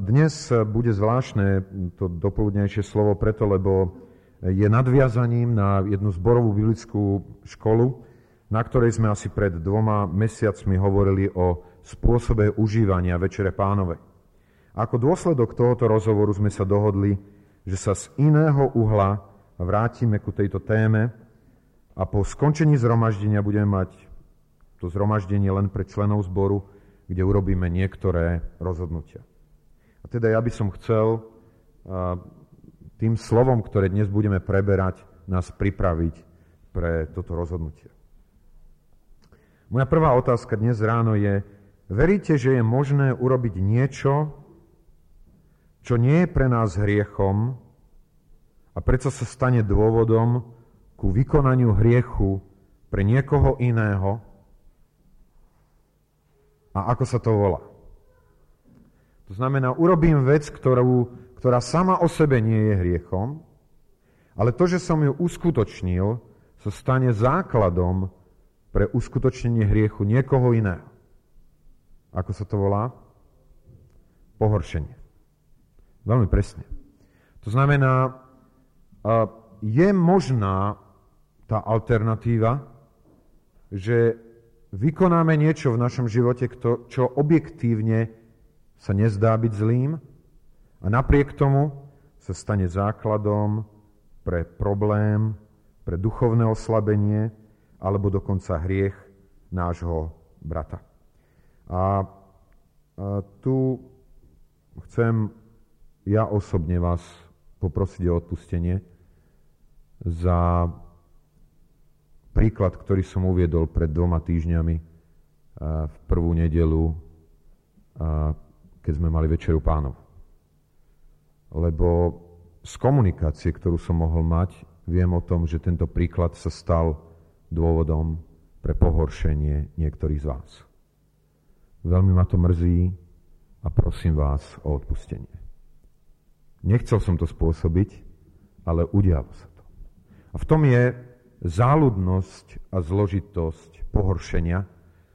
dnes bude zvláštne to dopoludnejšie slovo preto, lebo je nadviazaním na jednu zborovú biblickú školu, na ktorej sme asi pred dvoma mesiacmi hovorili o spôsobe užívania Večere pánovej. Ako dôsledok tohoto rozhovoru sme sa dohodli, že sa z iného uhla vrátime ku tejto téme a po skončení zhromaždenia budeme mať to zhromaždenie len pre členov zboru, kde urobíme niektoré rozhodnutia. A teda ja by som chcel tým slovom, ktoré dnes budeme preberať, nás pripraviť pre toto rozhodnutie. Moja prvá otázka dnes ráno je, veríte, že je možné urobiť niečo, čo nie je pre nás hriechom a predsa sa stane dôvodom ku vykonaniu hriechu pre niekoho iného? A ako sa to volá? To znamená, urobím vec, ktorú, ktorá sama o sebe nie je hriechom, ale to, že som ju uskutočnil, sa stane základom pre uskutočnenie hriechu niekoho iného. Ako sa to volá? Pohoršenie. Veľmi presne. To znamená, je možná tá alternatíva, že vykonáme niečo v našom živote, čo objektívne sa nezdá byť zlým a napriek tomu sa stane základom pre problém, pre duchovné oslabenie alebo dokonca hriech nášho brata. A, tu chcem ja osobne vás poprosiť o odpustenie za príklad, ktorý som uviedol pred dvoma týždňami v prvú nedelu, keď sme mali Večeru pánov. Lebo z komunikácie, ktorú som mohol mať, viem o tom, že tento príklad sa stal dôvodom pre pohoršenie niektorých z vás. Veľmi ma to mrzí a prosím vás o odpustenie. Nechcel som to spôsobiť, ale udialo sa to. A v tom je záľudnosť a zložitosť pohoršenia,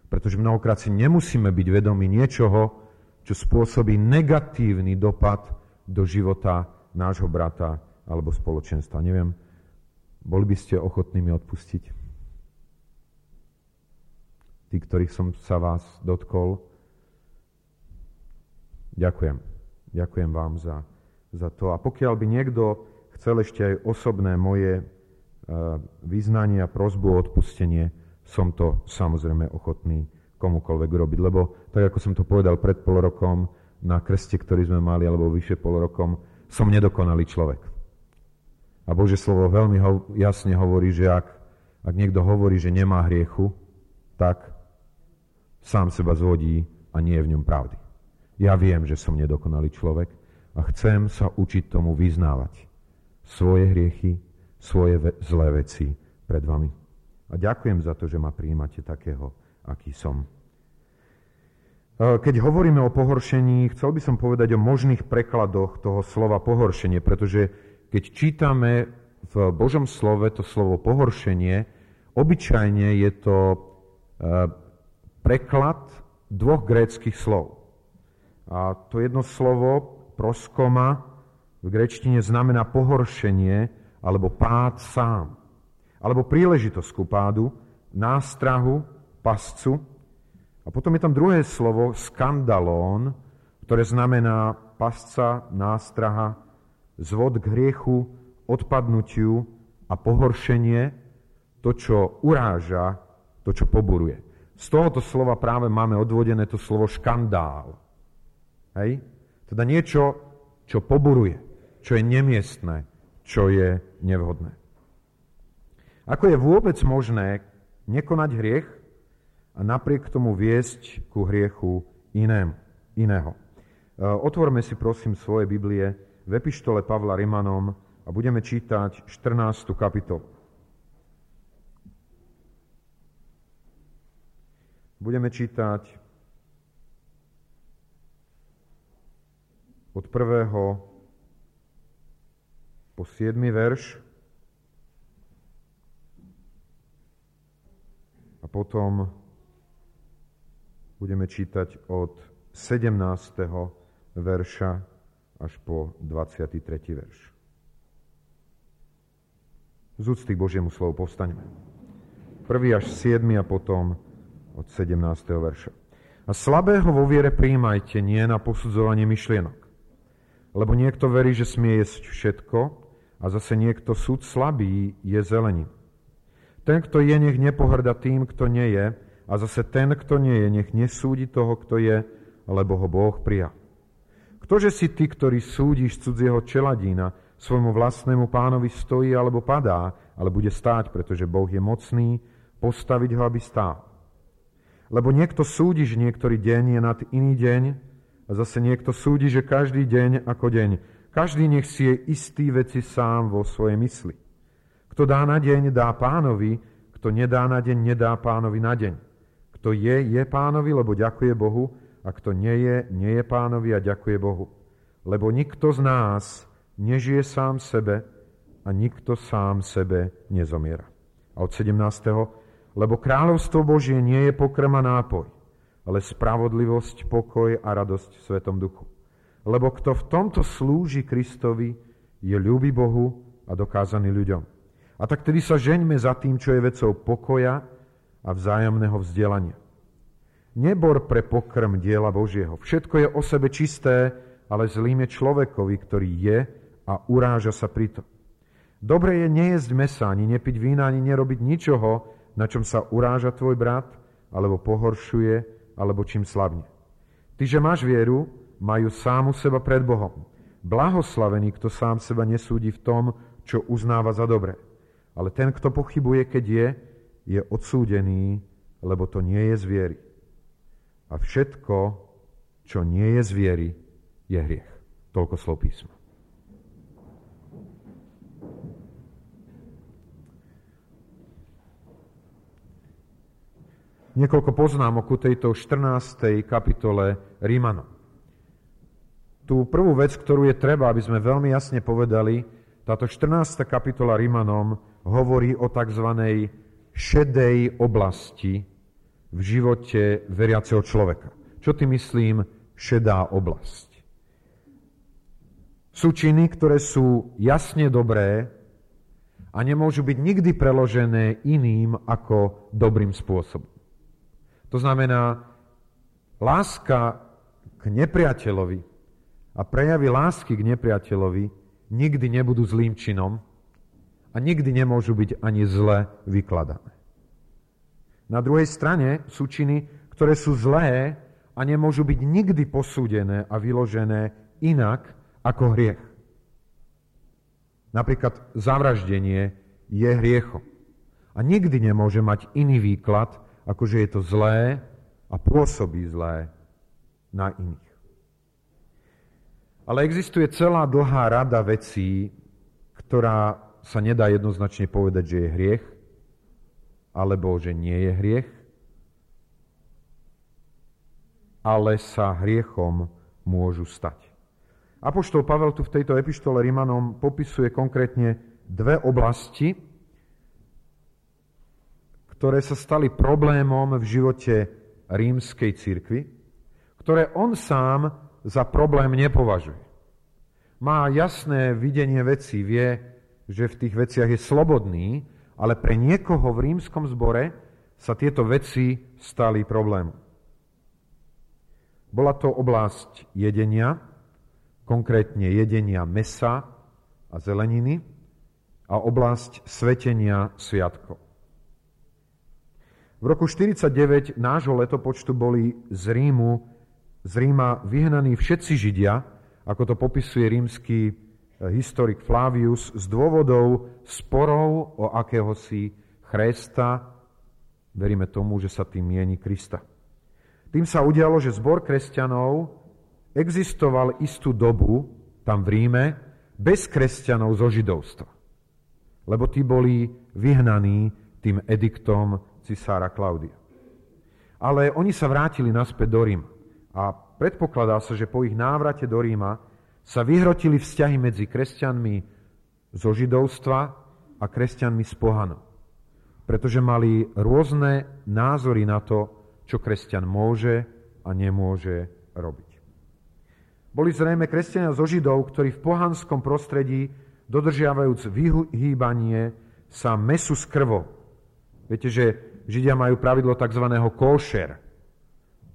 pretože mnohokrát si nemusíme byť vedomi niečoho, čo spôsobí negatívny dopad do života nášho brata alebo spoločenstva. Neviem, boli by ste ochotní mi odpustiť? tí, ktorých som sa vás dotkol. Ďakujem. Ďakujem vám za, za to. A pokiaľ by niekto chcel ešte aj osobné moje uh, vyznanie a prozbu o odpustenie, som to samozrejme ochotný komukoľvek robiť. Lebo tak, ako som to povedal pred pol rokom na krste, ktorý sme mali, alebo vyše pol rokom, som nedokonalý človek. A Bože slovo veľmi ho, jasne hovorí, že ak, ak niekto hovorí, že nemá hriechu, tak sám seba zvodí a nie je v ňom pravdy. Ja viem, že som nedokonalý človek a chcem sa učiť tomu vyznávať svoje hriechy, svoje ve- zlé veci pred vami. A ďakujem za to, že ma príjmate takého, aký som. E, keď hovoríme o pohoršení, chcel by som povedať o možných prekladoch toho slova pohoršenie, pretože keď čítame v Božom slove to slovo pohoršenie, obyčajne je to e, preklad dvoch gréckých slov. A to jedno slovo, proskoma, v gréčtine znamená pohoršenie alebo pád sám. Alebo príležitosť ku pádu, nástrahu, pascu. A potom je tam druhé slovo, skandalón, ktoré znamená pasca, nástraha, zvod k hriechu, odpadnutiu a pohoršenie, to, čo uráža, to, čo poburuje. Z tohoto slova práve máme odvodené to slovo škandál. Hej? Teda niečo, čo poburuje, čo je nemiestné, čo je nevhodné. Ako je vôbec možné nekonať hriech a napriek tomu viesť ku hriechu iném, iného? E, otvorme si prosím svoje Biblie v epištole Pavla Rimanom a budeme čítať 14. kapitolu. Budeme čítať od prvého po 7. verš a potom budeme čítať od 17. verša až po 23. verš. Z úcty k Božiemu slovu povstaňme. Prvý až 7 a potom od 17. verša. A slabého vo viere príjmajte nie na posudzovanie myšlienok. Lebo niekto verí, že smie jesť všetko a zase niekto súd slabý je zelením. Ten, kto je, nech nepohrda tým, kto nie je, a zase ten, kto nie je, nech nesúdi toho, kto je, lebo ho Boh prijal. Ktože si ty, ktorý súdiš cudzieho čeladína, svojmu vlastnému pánovi stojí alebo padá, ale bude stáť, pretože Boh je mocný postaviť ho, aby stál. Lebo niekto súdi, že niektorý deň je nad iný deň a zase niekto súdi, že každý deň ako deň. Každý nech si je istý veci sám vo svojej mysli. Kto dá na deň, dá pánovi, kto nedá na deň, nedá pánovi na deň. Kto je, je pánovi, lebo ďakuje Bohu, a kto nie je, nie je pánovi a ďakuje Bohu. Lebo nikto z nás nežije sám sebe a nikto sám sebe nezomiera. A od 17. Lebo kráľovstvo Božie nie je pokrm a nápoj, ale spravodlivosť, pokoj a radosť v Svetom duchu. Lebo kto v tomto slúži Kristovi, je ľúbi Bohu a dokázaný ľuďom. A tak tedy sa žeňme za tým, čo je vecou pokoja a vzájomného vzdelania nebor pre pokrm diela Božieho. Všetko je o sebe čisté, ale zlým je človekovi, ktorý je a uráža sa pri to. Dobre je nejesť mesa, ani nepiť vína, ani nerobiť ničoho, na čom sa uráža tvoj brat, alebo pohoršuje, alebo čím slabne. Ty, že máš vieru, majú sámu seba pred Bohom. Blahoslavený, kto sám seba nesúdi v tom, čo uznáva za dobre. Ale ten, kto pochybuje, keď je, je odsúdený, lebo to nie je z viery. A všetko, čo nie je z viery, je hriech. Toľko slov písma. Niekoľko poznámok ku tejto 14. kapitole Rímanom. Tú prvú vec, ktorú je treba, aby sme veľmi jasne povedali, táto 14. kapitola Rímanom hovorí o tzv. Šedej oblasti v živote veriaceho človeka. Čo ty myslím šedá oblasť? Sú činy, ktoré sú jasne dobré a nemôžu byť nikdy preložené iným ako dobrým spôsobom. To znamená, láska k nepriateľovi a prejavy lásky k nepriateľovi nikdy nebudú zlým činom a nikdy nemôžu byť ani zle vykladané. Na druhej strane sú činy, ktoré sú zlé a nemôžu byť nikdy posúdené a vyložené inak ako hriech. Napríklad zavraždenie je hriechom. A nikdy nemôže mať iný výklad, ako že je to zlé a pôsobí zlé na iných. Ale existuje celá dlhá rada vecí, ktorá sa nedá jednoznačne povedať, že je hriech, alebo že nie je hriech, ale sa hriechom môžu stať. Apoštol Pavel tu v tejto epištole Rimanom popisuje konkrétne dve oblasti, ktoré sa stali problémom v živote rímskej cirkvi, ktoré on sám za problém nepovažuje. Má jasné videnie veci, vie, že v tých veciach je slobodný, ale pre niekoho v rímskom zbore sa tieto veci stali problémom. Bola to oblasť jedenia, konkrétne jedenia mesa a zeleniny a oblasť svetenia sviatkov. V roku 49 nášho letopočtu boli z Rímu, z Ríma vyhnaní všetci Židia, ako to popisuje rímsky historik Flavius z dôvodov sporov o akéhosi Chresta. Veríme tomu, že sa tým mieni Krista. Tým sa udialo, že zbor kresťanov existoval istú dobu tam v Ríme bez kresťanov zo židovstva. Lebo tí boli vyhnaní tým ediktom cisára Klaudia. Ale oni sa vrátili naspäť do Ríma. A predpokladá sa, že po ich návrate do Ríma sa vyhrotili vzťahy medzi kresťanmi zo židovstva a kresťanmi z pohanov. Pretože mali rôzne názory na to, čo kresťan môže a nemôže robiť. Boli zrejme kresťania zo Židov, ktorí v pohanskom prostredí, dodržiavajúc vyhýbanie, sa mesu s krvou. Viete, že Židia majú pravidlo tzv. košer.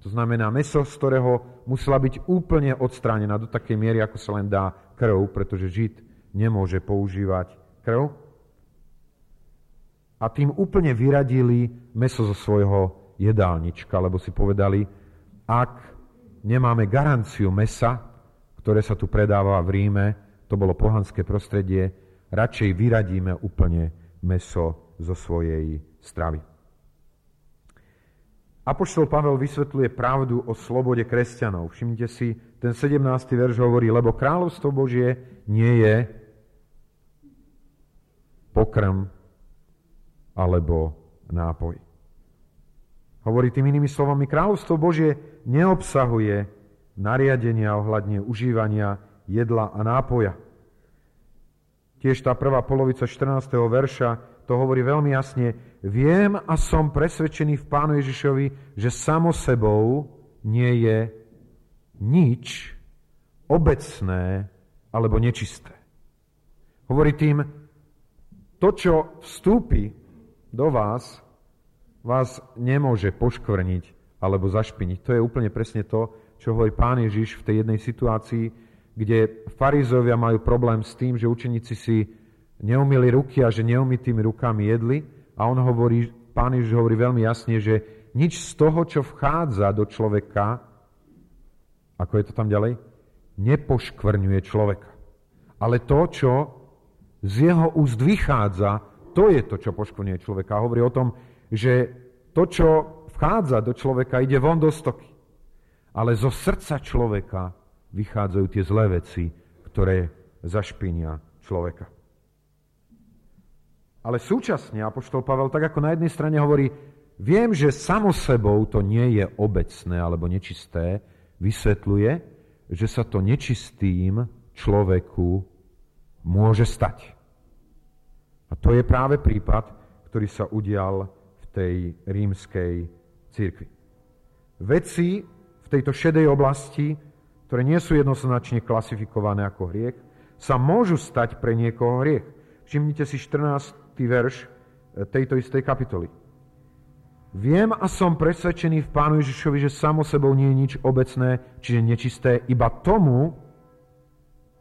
To znamená meso, z ktorého musela byť úplne odstránená do takej miery, ako sa len dá krv, pretože Žid nemôže používať krv. A tým úplne vyradili meso zo svojho jedálnička, lebo si povedali, ak nemáme garanciu mesa, ktoré sa tu predáva v Ríme, to bolo pohanské prostredie, radšej vyradíme úplne meso zo svojej stravy. Apoštol Pavel vysvetľuje pravdu o slobode kresťanov. Všimnite si, ten 17. verš hovorí, lebo kráľovstvo Božie nie je pokrm alebo nápoj. Hovorí tým inými slovami, kráľovstvo Božie neobsahuje nariadenia ohľadne užívania jedla a nápoja. Tiež tá prvá polovica 14. verša to hovorí veľmi jasne, viem a som presvedčený v Pánu Ježišovi, že samo sebou nie je nič obecné alebo nečisté. Hovorí tým, to, čo vstúpi do vás, vás nemôže poškvrniť alebo zašpiniť. To je úplne presne to, čo hovorí Pán Ježiš v tej jednej situácii, kde farizovia majú problém s tým, že učeníci si neumili ruky a že neumytými rukami jedli. A on hovorí, pán Ježiš hovorí veľmi jasne, že nič z toho, čo vchádza do človeka, ako je to tam ďalej, nepoškvrňuje človeka. Ale to, čo z jeho úst vychádza, to je to, čo poškvrňuje človeka. hovorí o tom, že to, čo vchádza do človeka, ide von do stoky. Ale zo srdca človeka vychádzajú tie zlé veci, ktoré zašpinia človeka. Ale súčasne Apoštol Pavel tak ako na jednej strane hovorí, viem, že samo sebou to nie je obecné alebo nečisté, vysvetľuje, že sa to nečistým človeku môže stať. A to je práve prípad, ktorý sa udial v tej rímskej církvi. Veci v tejto šedej oblasti, ktoré nie sú jednoznačne klasifikované ako hriech, sa môžu stať pre niekoho hriech. Všimnite si 14 verš e, tejto istej kapitoly. Viem a som presvedčený v Pánu Ježišovi, že samo sebou nie je nič obecné, čiže nečisté, iba tomu,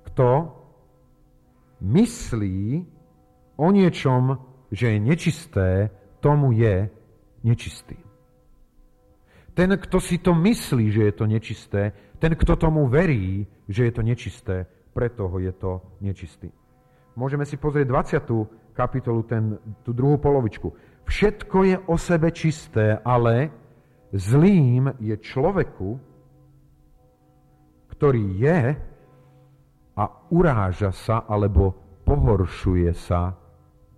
kto myslí o niečom, že je nečisté, tomu je nečistý. Ten, kto si to myslí, že je to nečisté, ten, kto tomu verí, že je to nečisté, preto ho je to nečistý. Môžeme si pozrieť 20 kapitolu, ten, tú druhú polovičku. Všetko je o sebe čisté, ale zlým je človeku, ktorý je a uráža sa alebo pohoršuje sa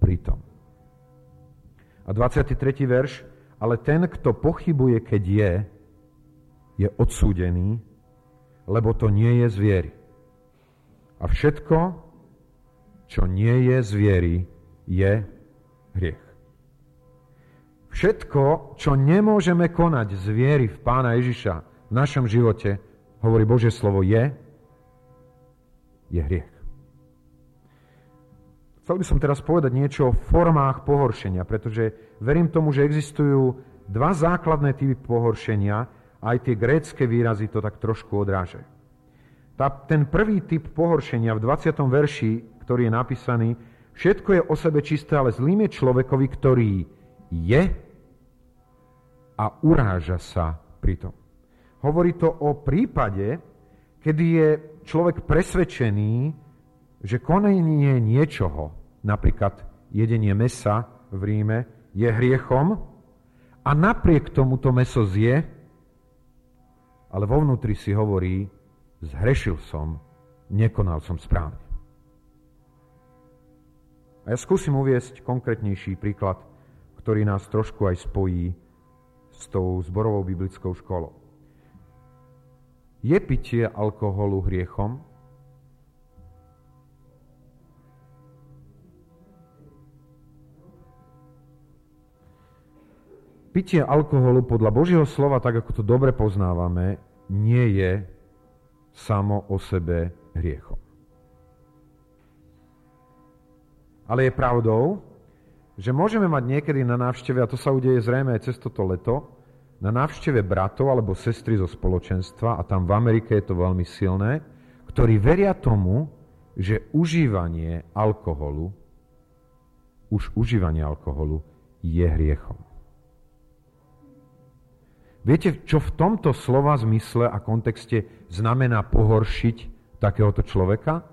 pritom. A 23. verš, ale ten, kto pochybuje, keď je, je odsúdený, lebo to nie je zviery. A všetko, čo nie je zviery, je hriech. Všetko, čo nemôžeme konať z viery v Pána Ježiša v našom živote, hovorí Božie slovo, je, je hriech. Chcel by som teraz povedať niečo o formách pohoršenia, pretože verím tomu, že existujú dva základné typy pohoršenia aj tie grécké výrazy to tak trošku odrážajú. Tá, ten prvý typ pohoršenia v 20. verši, ktorý je napísaný, Všetko je o sebe čisté, ale zlým je človekovi, ktorý je a uráža sa pritom. Hovorí to o prípade, kedy je človek presvedčený, že konanie niečoho, napríklad jedenie mesa v Ríme, je hriechom a napriek tomu to meso zje, ale vo vnútri si hovorí, zhrešil som, nekonal som správne. A ja skúsim uviesť konkrétnejší príklad, ktorý nás trošku aj spojí s tou zborovou biblickou školou. Je pitie alkoholu hriechom? Pitie alkoholu podľa Božieho slova, tak ako to dobre poznávame, nie je samo o sebe hriechom. Ale je pravdou, že môžeme mať niekedy na návšteve, a to sa udeje zrejme aj cez toto leto, na návšteve bratov alebo sestry zo spoločenstva, a tam v Amerike je to veľmi silné, ktorí veria tomu, že užívanie alkoholu, už užívanie alkoholu je hriechom. Viete, čo v tomto slova zmysle a kontexte znamená pohoršiť takéhoto človeka?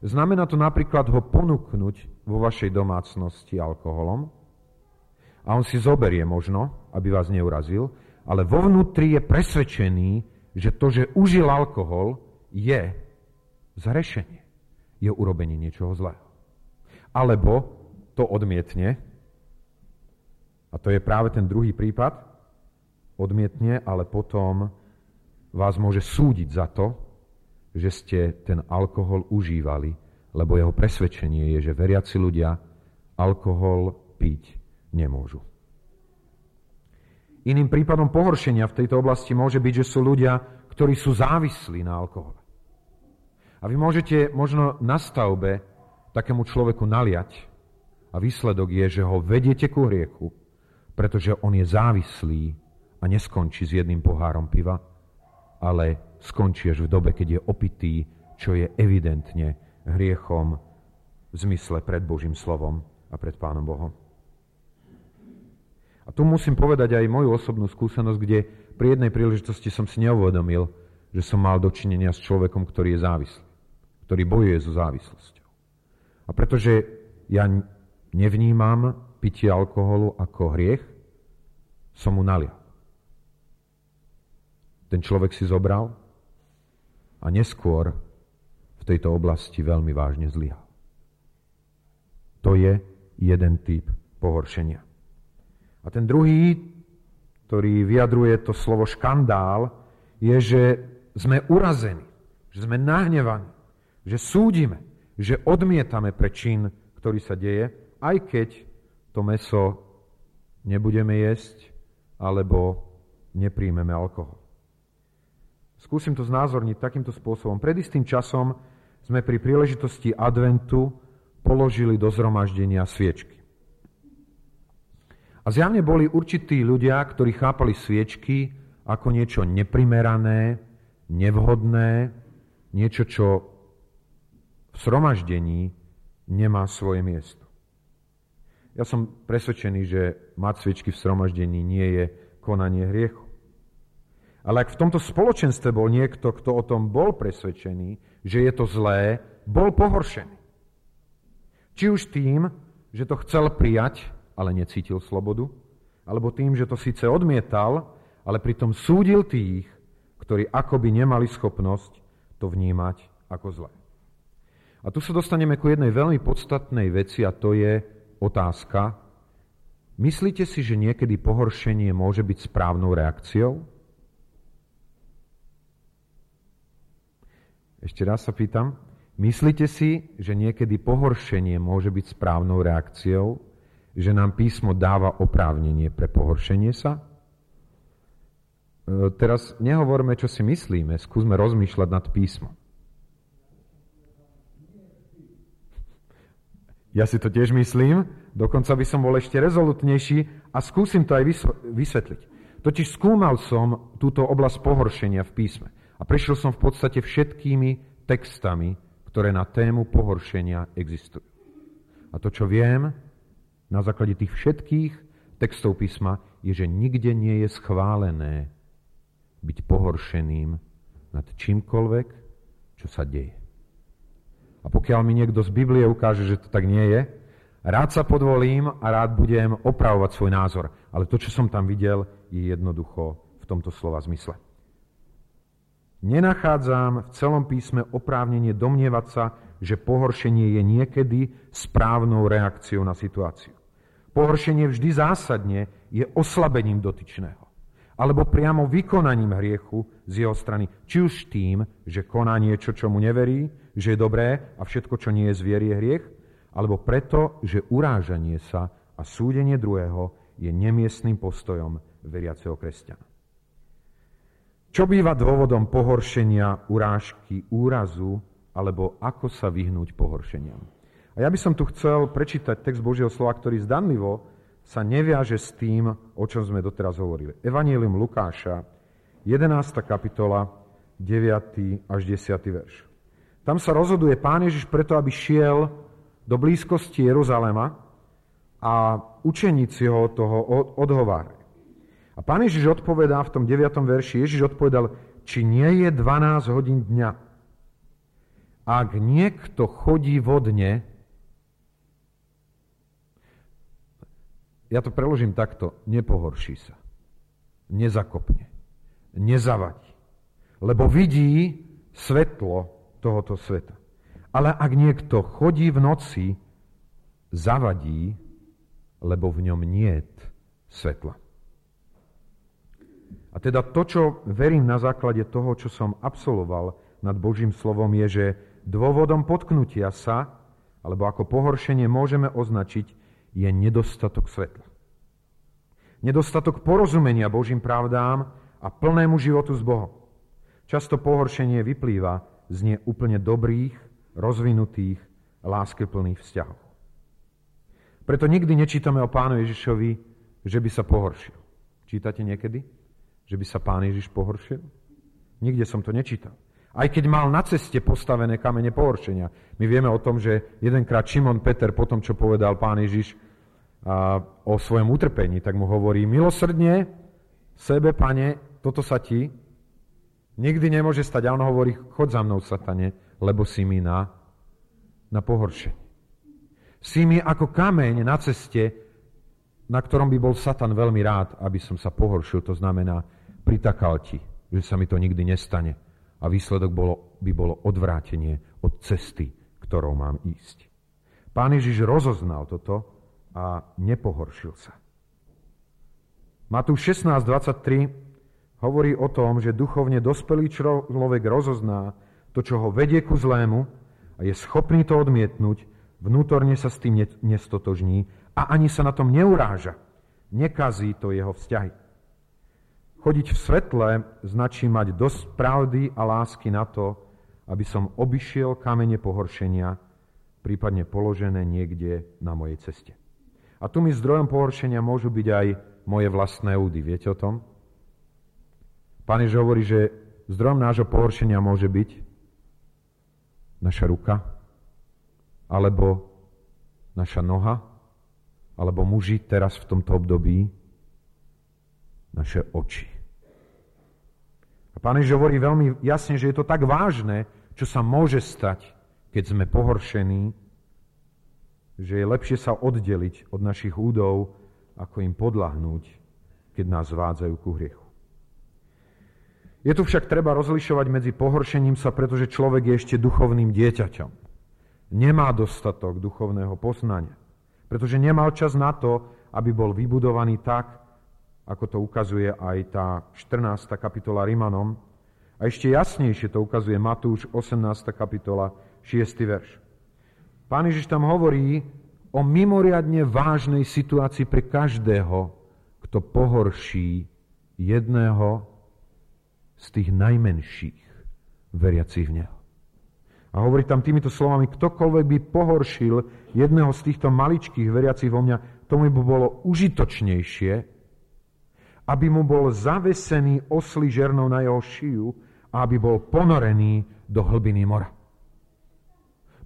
Znamená to napríklad ho ponúknuť vo vašej domácnosti alkoholom a on si zoberie možno, aby vás neurazil, ale vo vnútri je presvedčený, že to, že užil alkohol, je zrešenie. Je urobenie niečoho zlého. Alebo to odmietne a to je práve ten druhý prípad. Odmietne, ale potom vás môže súdiť za to, že ste ten alkohol užívali, lebo jeho presvedčenie je, že veriaci ľudia alkohol piť nemôžu. Iným prípadom pohoršenia v tejto oblasti môže byť, že sú ľudia, ktorí sú závislí na alkohole. A vy môžete možno na stavbe takému človeku naliať a výsledok je, že ho vediete ku hriechu, pretože on je závislý a neskončí s jedným pohárom piva, ale skončí až v dobe, keď je opitý, čo je evidentne hriechom v zmysle pred Božím slovom a pred Pánom Bohom. A tu musím povedať aj moju osobnú skúsenosť, kde pri jednej príležitosti som si neuvedomil, že som mal dočinenia s človekom, ktorý je závislý, ktorý bojuje so závislosťou. A pretože ja nevnímam pitie alkoholu ako hriech, som mu nalial. Ten človek si zobral a neskôr v tejto oblasti veľmi vážne zlyhal. To je jeden typ pohoršenia. A ten druhý, ktorý vyjadruje to slovo škandál, je, že sme urazení, že sme nahnevaní, že súdime, že odmietame pre čin, ktorý sa deje, aj keď to meso nebudeme jesť, alebo nepríjmeme alkohol. Skúsim to znázorniť takýmto spôsobom. Pred istým časom sme pri príležitosti adventu položili do zhromaždenia sviečky. A zjavne boli určití ľudia, ktorí chápali sviečky ako niečo neprimerané, nevhodné, niečo, čo v zhromaždení nemá svoje miesto. Ja som presvedčený, že mať sviečky v sromaždení nie je konanie hriechu. Ale ak v tomto spoločenstve bol niekto, kto o tom bol presvedčený, že je to zlé, bol pohoršený. Či už tým, že to chcel prijať, ale necítil slobodu, alebo tým, že to síce odmietal, ale pritom súdil tých, ktorí akoby nemali schopnosť to vnímať ako zlé. A tu sa dostaneme ku jednej veľmi podstatnej veci a to je otázka. Myslíte si, že niekedy pohoršenie môže byť správnou reakciou? Ešte raz sa pýtam. Myslíte si, že niekedy pohoršenie môže byť správnou reakciou, že nám písmo dáva oprávnenie pre pohoršenie sa? E, teraz nehovorme, čo si myslíme, skúsme rozmýšľať nad písmom. Ja si to tiež myslím, dokonca by som bol ešte rezolutnejší a skúsim to aj vysvetliť. Totiž skúmal som túto oblasť pohoršenia v písme a prešiel som v podstate všetkými textami, ktoré na tému pohoršenia existujú. A to, čo viem na základe tých všetkých textov písma, je, že nikde nie je schválené byť pohoršeným nad čímkoľvek, čo sa deje. A pokiaľ mi niekto z Biblie ukáže, že to tak nie je, rád sa podvolím a rád budem opravovať svoj názor. Ale to, čo som tam videl, je jednoducho v tomto slova zmysle. Nenachádzam v celom písme oprávnenie domnievať sa, že pohoršenie je niekedy správnou reakciou na situáciu. Pohoršenie vždy zásadne je oslabením dotyčného alebo priamo vykonaním hriechu z jeho strany. Či už tým, že koná niečo, čo mu neverí, že je dobré a všetko, čo nie je zvier, je hriech, alebo preto, že urážanie sa a súdenie druhého je nemiestným postojom veriaceho kresťana. Čo býva dôvodom pohoršenia, urážky, úrazu, alebo ako sa vyhnúť pohoršeniam? A ja by som tu chcel prečítať text Božieho slova, ktorý zdanlivo sa neviaže s tým, o čom sme doteraz hovorili. Evangelium Lukáša, 11. kapitola, 9. až 10. verš. Tam sa rozhoduje Pán Ježiš preto, aby šiel do blízkosti Jeruzalema a učeníci ho toho odhovárali. A pán Ježiš odpovedá v tom 9. verši, Ježiš odpovedal, či nie je 12 hodín dňa. Ak niekto chodí vodne, ja to preložím takto, nepohorší sa, nezakopne, nezavadí, lebo vidí svetlo tohoto sveta. Ale ak niekto chodí v noci, zavadí, lebo v ňom niet svetla. A teda to, čo verím na základe toho, čo som absolvoval nad Božím slovom, je, že dôvodom potknutia sa, alebo ako pohoršenie môžeme označiť, je nedostatok svetla. Nedostatok porozumenia Božím pravdám a plnému životu s Bohom. Často pohoršenie vyplýva z neúplne dobrých, rozvinutých, láskyplných vzťahov. Preto nikdy nečítame o pánu Ježišovi, že by sa pohoršil. Čítate niekedy? Že by sa pán Ježiš pohoršil? Nikde som to nečítal. Aj keď mal na ceste postavené kamene pohoršenia. My vieme o tom, že jedenkrát Šimon Peter po tom, čo povedal pán Ježiš a, o svojom utrpení, tak mu hovorí, milosrdne sebe, pane, toto sa ti nikdy nemôže stať. A on hovorí, chod za mnou, satane, lebo si mi na, na pohoršenie. Si mi ako kameň na ceste, na ktorom by bol Satan veľmi rád, aby som sa pohoršil. To znamená, pritakal ti, že sa mi to nikdy nestane. A výsledok bolo, by bolo odvrátenie od cesty, ktorou mám ísť. Pán Ježiš rozoznal toto a nepohoršil sa. Matúš 16.23 hovorí o tom, že duchovne dospelý človek rozozná to, čo ho vedie ku zlému a je schopný to odmietnúť, vnútorne sa s tým nestotožní a ani sa na tom neuráža. Nekazí to jeho vzťahy. Chodiť v svetle značí mať dosť pravdy a lásky na to, aby som obišiel kamene pohoršenia, prípadne položené niekde na mojej ceste. A tu mi zdrojom pohoršenia môžu byť aj moje vlastné údy. Viete o tom? Pán Ježiš hovorí, že zdrojom nášho pohoršenia môže byť naša ruka, alebo naša noha, alebo muži teraz v tomto období naše oči. A Pán Ježiš hovorí veľmi jasne, že je to tak vážne, čo sa môže stať, keď sme pohoršení, že je lepšie sa oddeliť od našich údov, ako im podlahnúť, keď nás vádzajú ku hriechu. Je tu však treba rozlišovať medzi pohoršením sa, pretože človek je ešte duchovným dieťaťom. Nemá dostatok duchovného poznania, pretože nemal čas na to, aby bol vybudovaný tak, ako to ukazuje aj tá 14. kapitola Rimanom. A ešte jasnejšie to ukazuje Matúš 18. kapitola 6. verš. Pán Ježiš tam hovorí o mimoriadne vážnej situácii pre každého, kto pohorší jedného z tých najmenších veriacich v Neho. A hovorí tam týmito slovami, ktokoľvek by pohoršil jedného z týchto maličkých veriacich vo mňa, tomu by bolo užitočnejšie, aby mu bol zavesený oslý žernou na jeho šiju a aby bol ponorený do hlbiny mora.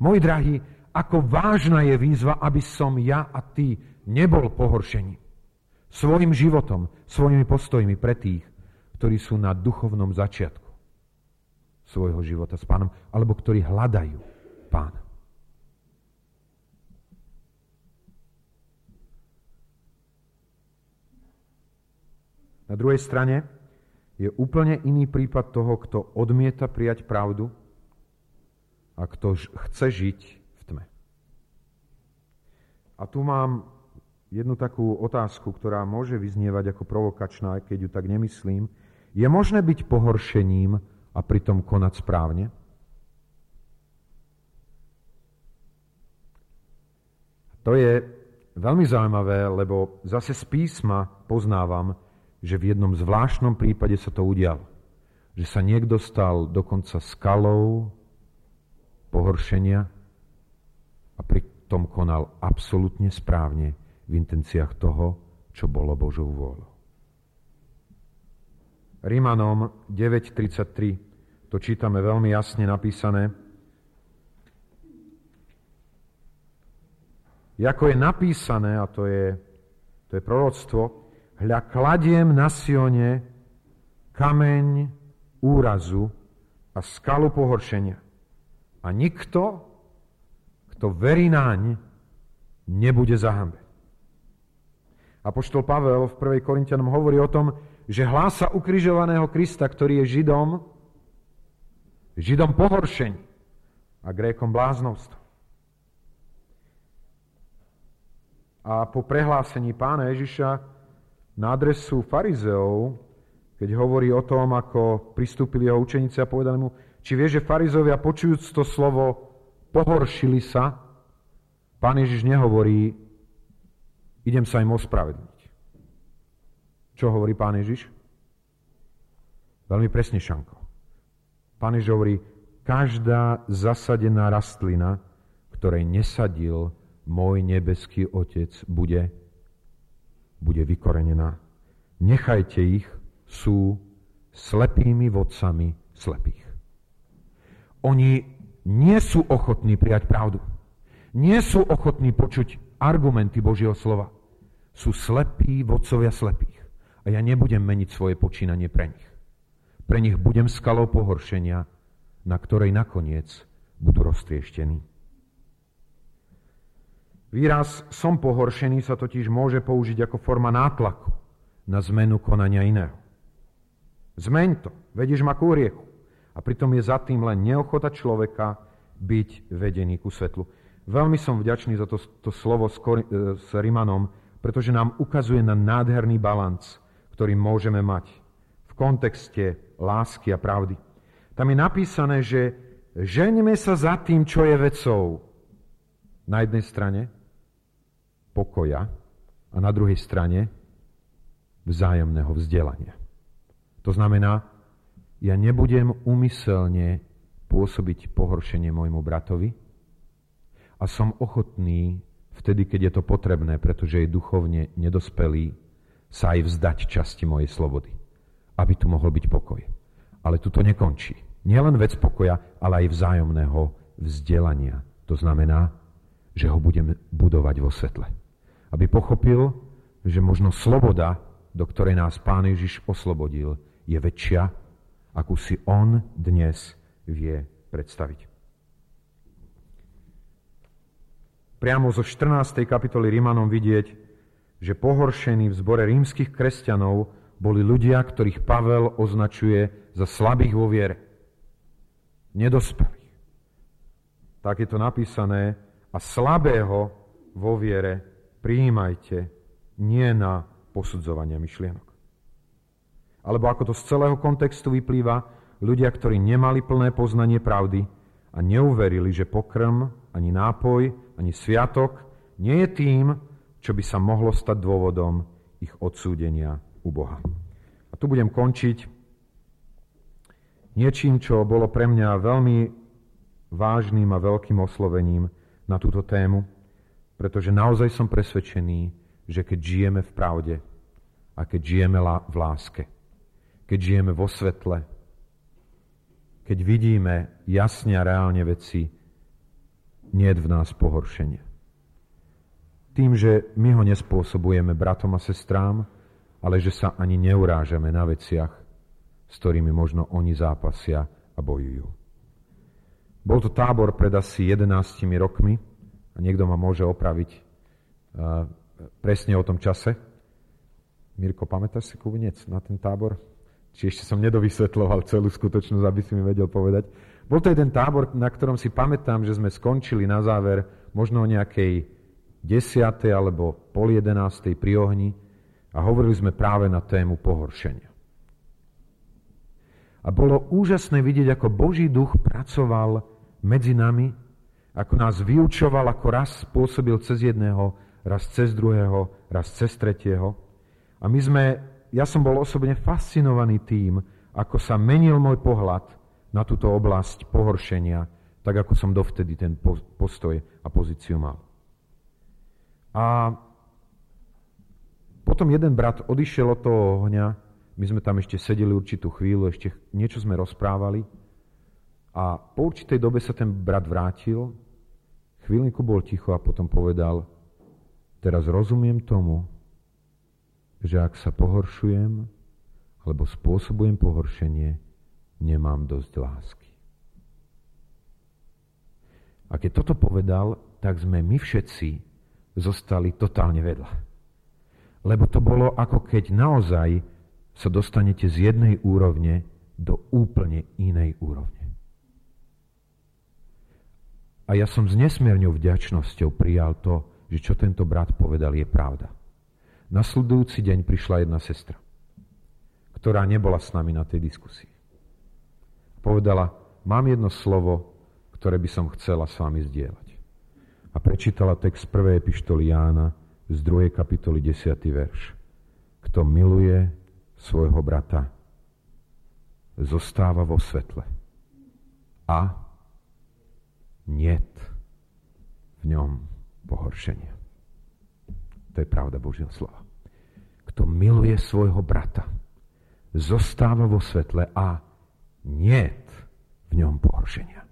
Moji drahí, ako vážna je výzva, aby som ja a ty nebol pohoršení. Svojim životom, svojimi postojmi pre tých, ktorí sú na duchovnom začiatku svojho života s pánom, alebo ktorí hľadajú pána. Na druhej strane je úplne iný prípad toho, kto odmieta prijať pravdu a kto chce žiť v tme. A tu mám jednu takú otázku, ktorá môže vyznievať ako provokačná, aj keď ju tak nemyslím. Je možné byť pohoršením a pritom konať správne? To je veľmi zaujímavé, lebo zase z písma poznávam, že v jednom zvláštnom prípade sa to udialo. že sa niekto stal dokonca skalou pohoršenia a pritom konal absolútne správne v intenciách toho, čo bolo Božou vôľou. Rímanom 9.33 to čítame veľmi jasne napísané. Ako je napísané, a to je, to je proroctvo, hľa kladiem na Sione kameň úrazu a skalu pohoršenia. A nikto, kto verí naň, nebude zahambený. Apoštol Pavel v 1. Korintianom hovorí o tom, že hlása ukrižovaného Krista, ktorý je Židom, Židom pohoršení a Grékom bláznovstvo. A po prehlásení pána Ježiša na adresu farizeov, keď hovorí o tom, ako pristúpili jeho učeníci a povedali mu, či vie, že farizovia počujúc to slovo pohoršili sa, pán Ježiš nehovorí, idem sa im ospravedlniť. Čo hovorí pán Ježiš? Veľmi presne, Šanko. Pán Ježiš hovorí, každá zasadená rastlina, ktorej nesadil môj nebeský Otec, bude, bude vykorenená. Nechajte ich, sú slepými vodcami slepých. Oni nie sú ochotní prijať pravdu. Nie sú ochotní počuť argumenty Božieho slova sú slepí vodcovia slepých. A ja nebudem meniť svoje počínanie pre nich. Pre nich budem skalou pohoršenia, na ktorej nakoniec budú roztrieštení. Výraz som pohoršený sa totiž môže použiť ako forma nátlaku na zmenu konania iného. Zmeň to, vedieš ma ku hriechu. A pritom je za tým len neochota človeka byť vedený ku svetlu. Veľmi som vďačný za to, to slovo s, Kor- e, s Rimanom, pretože nám ukazuje na nádherný balans, ktorý môžeme mať v kontexte lásky a pravdy. Tam je napísané, že ženíme sa za tým, čo je vecou. Na jednej strane pokoja a na druhej strane vzájomného vzdelania. To znamená, ja nebudem umyselne pôsobiť pohoršenie môjmu bratovi a som ochotný vtedy, keď je to potrebné, pretože je duchovne nedospelý, sa aj vzdať časti mojej slobody, aby tu mohol byť pokoj. Ale tu to nekončí. Nielen vec pokoja, ale aj vzájomného vzdelania. To znamená, že ho budem budovať vo svetle. Aby pochopil, že možno sloboda, do ktorej nás Pán Ježiš oslobodil, je väčšia, akú si on dnes vie predstaviť. priamo zo 14. kapitoly Rímanom vidieť, že pohoršení v zbore rímskych kresťanov boli ľudia, ktorých Pavel označuje za slabých vo viere. Nedospelých. Tak je to napísané. A slabého vo viere prijímajte nie na posudzovanie myšlienok. Alebo ako to z celého kontextu vyplýva, ľudia, ktorí nemali plné poznanie pravdy a neuverili, že pokrm ani nápoj ani sviatok nie je tým, čo by sa mohlo stať dôvodom ich odsúdenia u Boha. A tu budem končiť niečím, čo bolo pre mňa veľmi vážnym a veľkým oslovením na túto tému, pretože naozaj som presvedčený, že keď žijeme v pravde a keď žijeme v láske, keď žijeme vo svetle, keď vidíme jasne a reálne veci, nie v nás pohoršenie. Tým, že my ho nespôsobujeme bratom a sestrám, ale že sa ani neurážame na veciach, s ktorými možno oni zápasia a bojujú. Bol to tábor pred asi 11 rokmi a niekto ma môže opraviť uh, presne o tom čase. Mirko, pamätáš si Kuvinec na ten tábor? Či ešte som nedovysvetloval celú skutočnosť, aby si mi vedel povedať. Bol to jeden tábor, na ktorom si pamätám, že sme skončili na záver možno o nejakej desiatej alebo pol jedenástej pri ohni a hovorili sme práve na tému pohoršenia. A bolo úžasné vidieť, ako Boží duch pracoval medzi nami, ako nás vyučoval, ako raz spôsobil cez jedného, raz cez druhého, raz cez tretieho. A my sme, ja som bol osobne fascinovaný tým, ako sa menil môj pohľad na túto oblasť pohoršenia, tak ako som dovtedy ten postoj a pozíciu mal. A potom jeden brat odišiel od toho ohňa, my sme tam ešte sedeli určitú chvíľu, ešte niečo sme rozprávali a po určitej dobe sa ten brat vrátil, chvíľinku bol ticho a potom povedal, teraz rozumiem tomu, že ak sa pohoršujem alebo spôsobujem pohoršenie, nemám dosť lásky. A keď toto povedal, tak sme my všetci zostali totálne vedľa. Lebo to bolo ako keď naozaj sa dostanete z jednej úrovne do úplne inej úrovne. A ja som s nesmiernou vďačnosťou prijal to, že čo tento brat povedal je pravda. Nasledujúci deň prišla jedna sestra, ktorá nebola s nami na tej diskusii. Povedala, mám jedno slovo, ktoré by som chcela s vami zdieľať. A prečítala text prvej epištoly Jána z 2. kapitoly 10. verš. Kto miluje svojho brata, zostáva vo svetle. A niet v ňom pohoršenia. To je pravda Božieho slova. Kto miluje svojho brata, zostáva vo svetle a niet v ňom pohoršenia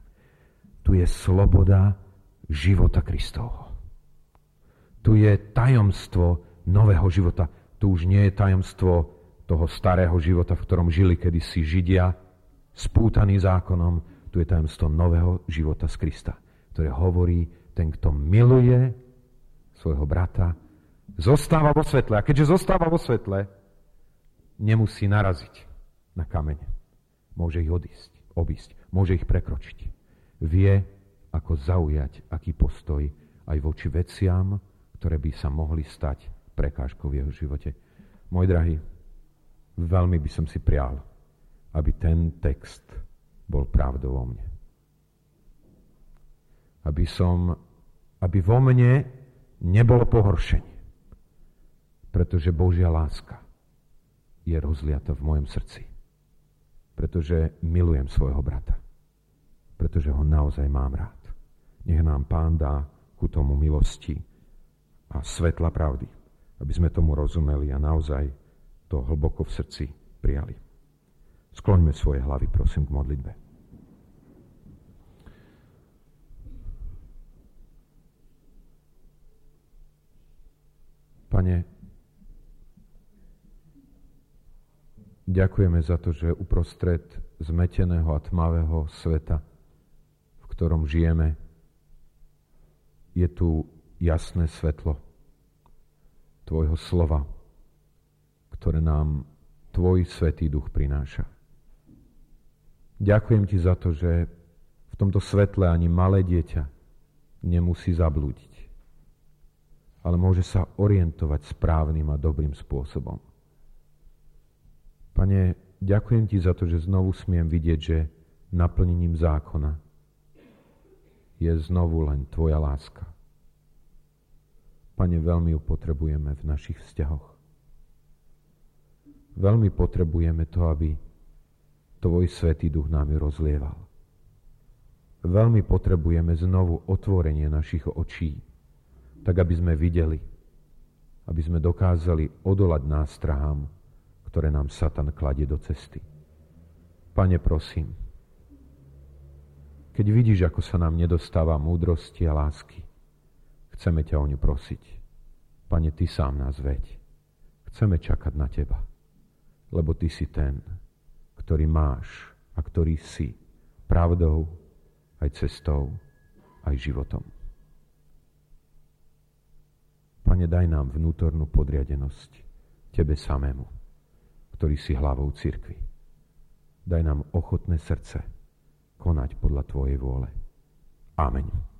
tu je sloboda života Kristovho. Tu je tajomstvo nového života. Tu už nie je tajomstvo toho starého života, v ktorom žili kedysi Židia, spútaný zákonom. Tu je tajomstvo nového života z Krista, ktoré hovorí, ten, kto miluje svojho brata, zostáva vo svetle. A keďže zostáva vo svetle, nemusí naraziť na kamene. Môže ich odísť, obísť, môže ich prekročiť vie, ako zaujať aký postoj aj voči veciam, ktoré by sa mohli stať prekážkou v jeho živote. Môj drahý, veľmi by som si prial, aby ten text bol pravdou o mne. Aby som, aby vo mne nebolo pohoršenie, pretože Božia láska je rozliata v mojom srdci, pretože milujem svojho brata pretože ho naozaj mám rád. Nech nám Pán dá ku tomu milosti a svetla pravdy, aby sme tomu rozumeli a naozaj to hlboko v srdci prijali. Skloňme svoje hlavy, prosím, k modlitbe. Pane, ďakujeme za to, že uprostred zmeteného a tmavého sveta ktorom žijeme, je tu jasné svetlo Tvojho slova, ktoré nám Tvoj Svetý Duch prináša. Ďakujem Ti za to, že v tomto svetle ani malé dieťa nemusí zablúdiť, ale môže sa orientovať správnym a dobrým spôsobom. Pane, ďakujem Ti za to, že znovu smiem vidieť, že naplnením zákona je znovu len Tvoja láska. Pane, veľmi ju potrebujeme v našich vzťahoch. Veľmi potrebujeme to, aby Tvoj Svetý Duch nám ju rozlieval. Veľmi potrebujeme znovu otvorenie našich očí, tak aby sme videli, aby sme dokázali odolať nástrahám, ktoré nám Satan kladie do cesty. Pane, prosím, keď vidíš, ako sa nám nedostáva múdrosti a lásky, chceme ťa o ňu prosiť. Pane, Ty sám nás veď. Chceme čakať na Teba, lebo Ty si ten, ktorý máš a ktorý si pravdou, aj cestou, aj životom. Pane, daj nám vnútornú podriadenosť Tebe samému, ktorý si hlavou cirkvi. Daj nám ochotné srdce, konať podľa Tvojej vôle. Amen.